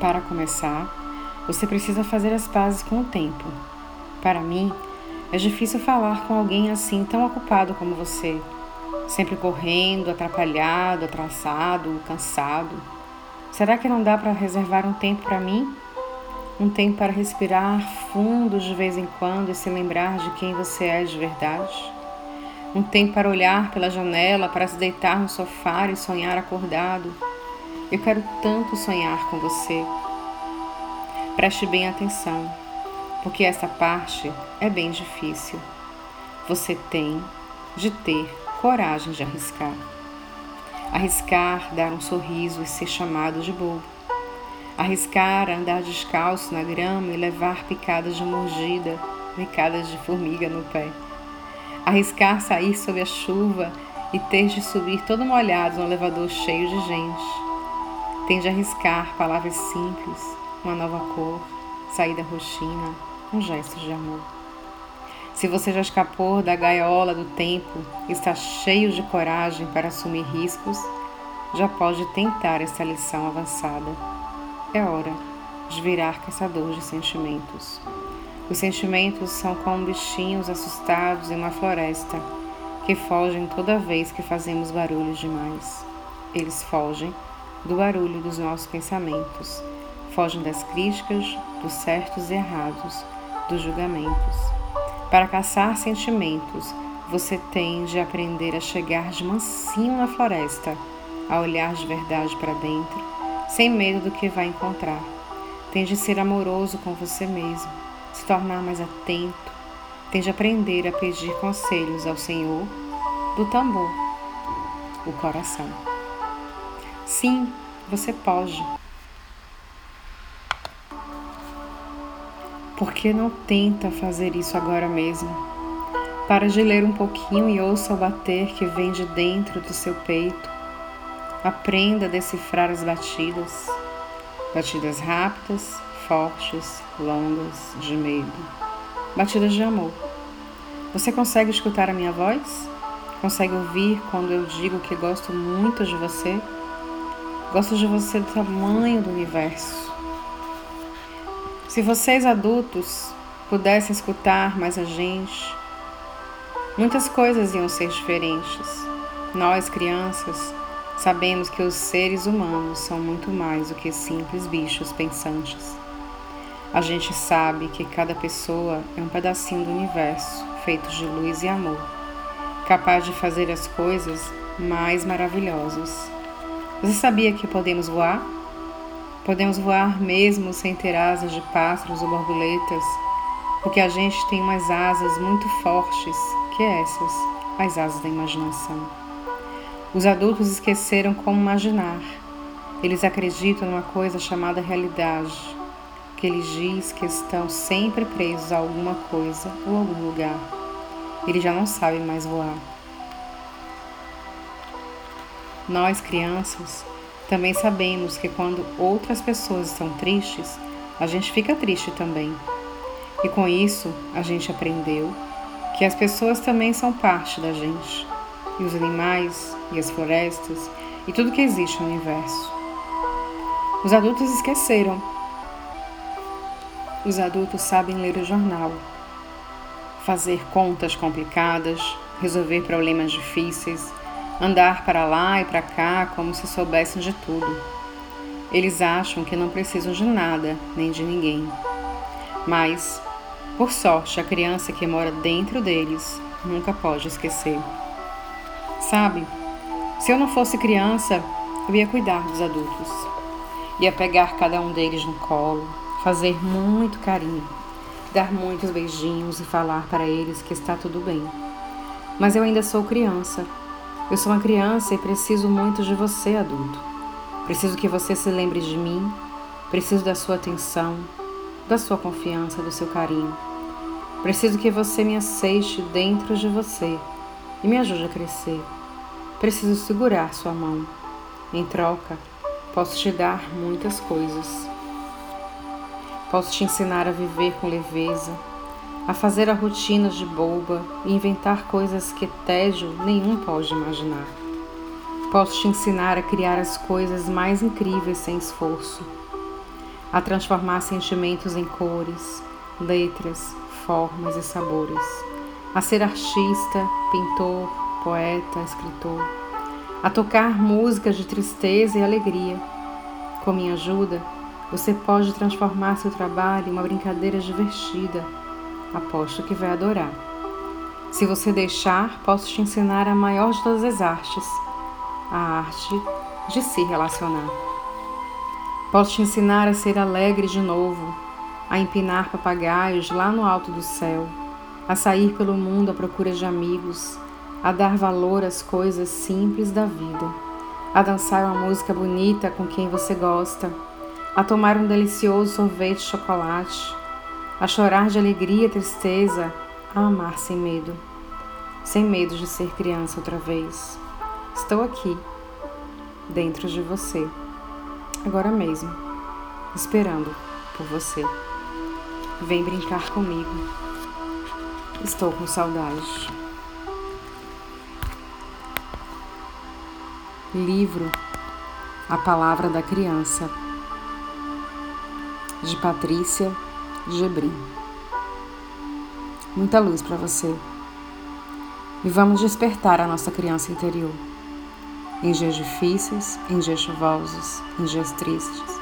Para começar, você precisa fazer as pazes com o tempo. Para mim, é difícil falar com alguém assim tão ocupado como você, sempre correndo, atrapalhado, atrasado, cansado. Será que não dá para reservar um tempo para mim? Um tempo para respirar fundo de vez em quando e se lembrar de quem você é de verdade? Um tempo para olhar pela janela, para se deitar no sofá e sonhar acordado? Eu quero tanto sonhar com você. Preste bem atenção, porque essa parte é bem difícil. Você tem de ter coragem de arriscar. Arriscar dar um sorriso e ser chamado de bobo. Arriscar andar descalço na grama e levar picadas de mordida, picadas de formiga no pé. Arriscar sair sob a chuva e ter de subir todo molhado no elevador cheio de gente. Tem de arriscar palavras simples, uma nova cor, sair da rotina, um gesto de amor. Se você já escapou da gaiola do tempo e está cheio de coragem para assumir riscos, já pode tentar essa lição avançada. É hora de virar caçador de sentimentos. Os sentimentos são como bichinhos assustados em uma floresta que fogem toda vez que fazemos barulho demais. Eles fogem do barulho dos nossos pensamentos, fogem das críticas, dos certos e errados, dos julgamentos. Para caçar sentimentos, você tem de aprender a chegar de mansinho na floresta, a olhar de verdade para dentro, sem medo do que vai encontrar. Tem de ser amoroso com você mesmo, se tornar mais atento, tem de aprender a pedir conselhos ao Senhor do tambor, o coração. Sim, você pode. Por que não tenta fazer isso agora mesmo? Para de ler um pouquinho e ouça o bater que vem de dentro do seu peito. Aprenda a decifrar as batidas. Batidas rápidas, fortes, longas, de medo. Batidas de amor. Você consegue escutar a minha voz? Consegue ouvir quando eu digo que gosto muito de você? Gosto de você do tamanho do universo se vocês adultos pudessem escutar mais a gente, muitas coisas iam ser diferentes. Nós, crianças, sabemos que os seres humanos são muito mais do que simples bichos pensantes. A gente sabe que cada pessoa é um pedacinho do universo feito de luz e amor, capaz de fazer as coisas mais maravilhosas. Você sabia que podemos voar? Podemos voar mesmo sem ter asas de pássaros ou borboletas, porque a gente tem umas asas muito fortes, que é essas, as asas da imaginação. Os adultos esqueceram como imaginar. Eles acreditam numa coisa chamada realidade, que eles diz que estão sempre presos a alguma coisa ou algum lugar. Eles já não sabem mais voar. Nós, crianças, também sabemos que quando outras pessoas estão tristes, a gente fica triste também. E com isso, a gente aprendeu que as pessoas também são parte da gente, e os animais, e as florestas, e tudo que existe no universo. Os adultos esqueceram. Os adultos sabem ler o jornal, fazer contas complicadas, resolver problemas difíceis, andar para lá e para cá como se soubessem de tudo. Eles acham que não precisam de nada nem de ninguém. Mas, por sorte, a criança que mora dentro deles nunca pode esquecer. Sabe, se eu não fosse criança, eu ia cuidar dos adultos. Ia pegar cada um deles no colo, fazer muito carinho, dar muitos beijinhos e falar para eles que está tudo bem. Mas eu ainda sou criança eu sou uma criança e preciso muito de você, adulto. Preciso que você se lembre de mim, preciso da sua atenção, da sua confiança, do seu carinho. Preciso que você me aceite dentro de você e me ajude a crescer. Preciso segurar sua mão. Em troca, posso te dar muitas coisas. Posso te ensinar a viver com leveza, a fazer a rotina de boba e inventar coisas que tédio nenhum pode imaginar. Posso te ensinar a criar as coisas mais incríveis sem esforço. a transformar sentimentos em cores, letras, formas e sabores, a ser artista, pintor, poeta, escritor, a tocar músicas de tristeza e alegria. Com minha ajuda, você pode transformar seu trabalho em uma brincadeira divertida. Aposto que vai adorar. Se você deixar, posso te ensinar a maior de todas as artes, a arte de se relacionar. Posso te ensinar a ser alegre de novo, a empinar papagaios lá no alto do céu, a sair pelo mundo à procura de amigos, a dar valor às coisas simples da vida, a dançar uma música bonita com quem você gosta, a tomar um delicioso sorvete de chocolate, a chorar de alegria e tristeza, a amar sem medo, sem medo de ser criança outra vez. Estou aqui, dentro de você, agora mesmo, esperando por você. Vem brincar comigo. Estou com saudade. Livro A Palavra da Criança, de Patrícia Gebrim. Muita luz para você. E vamos despertar a nossa criança interior. Em dias difíceis, em dias chuvosos, em dias tristes,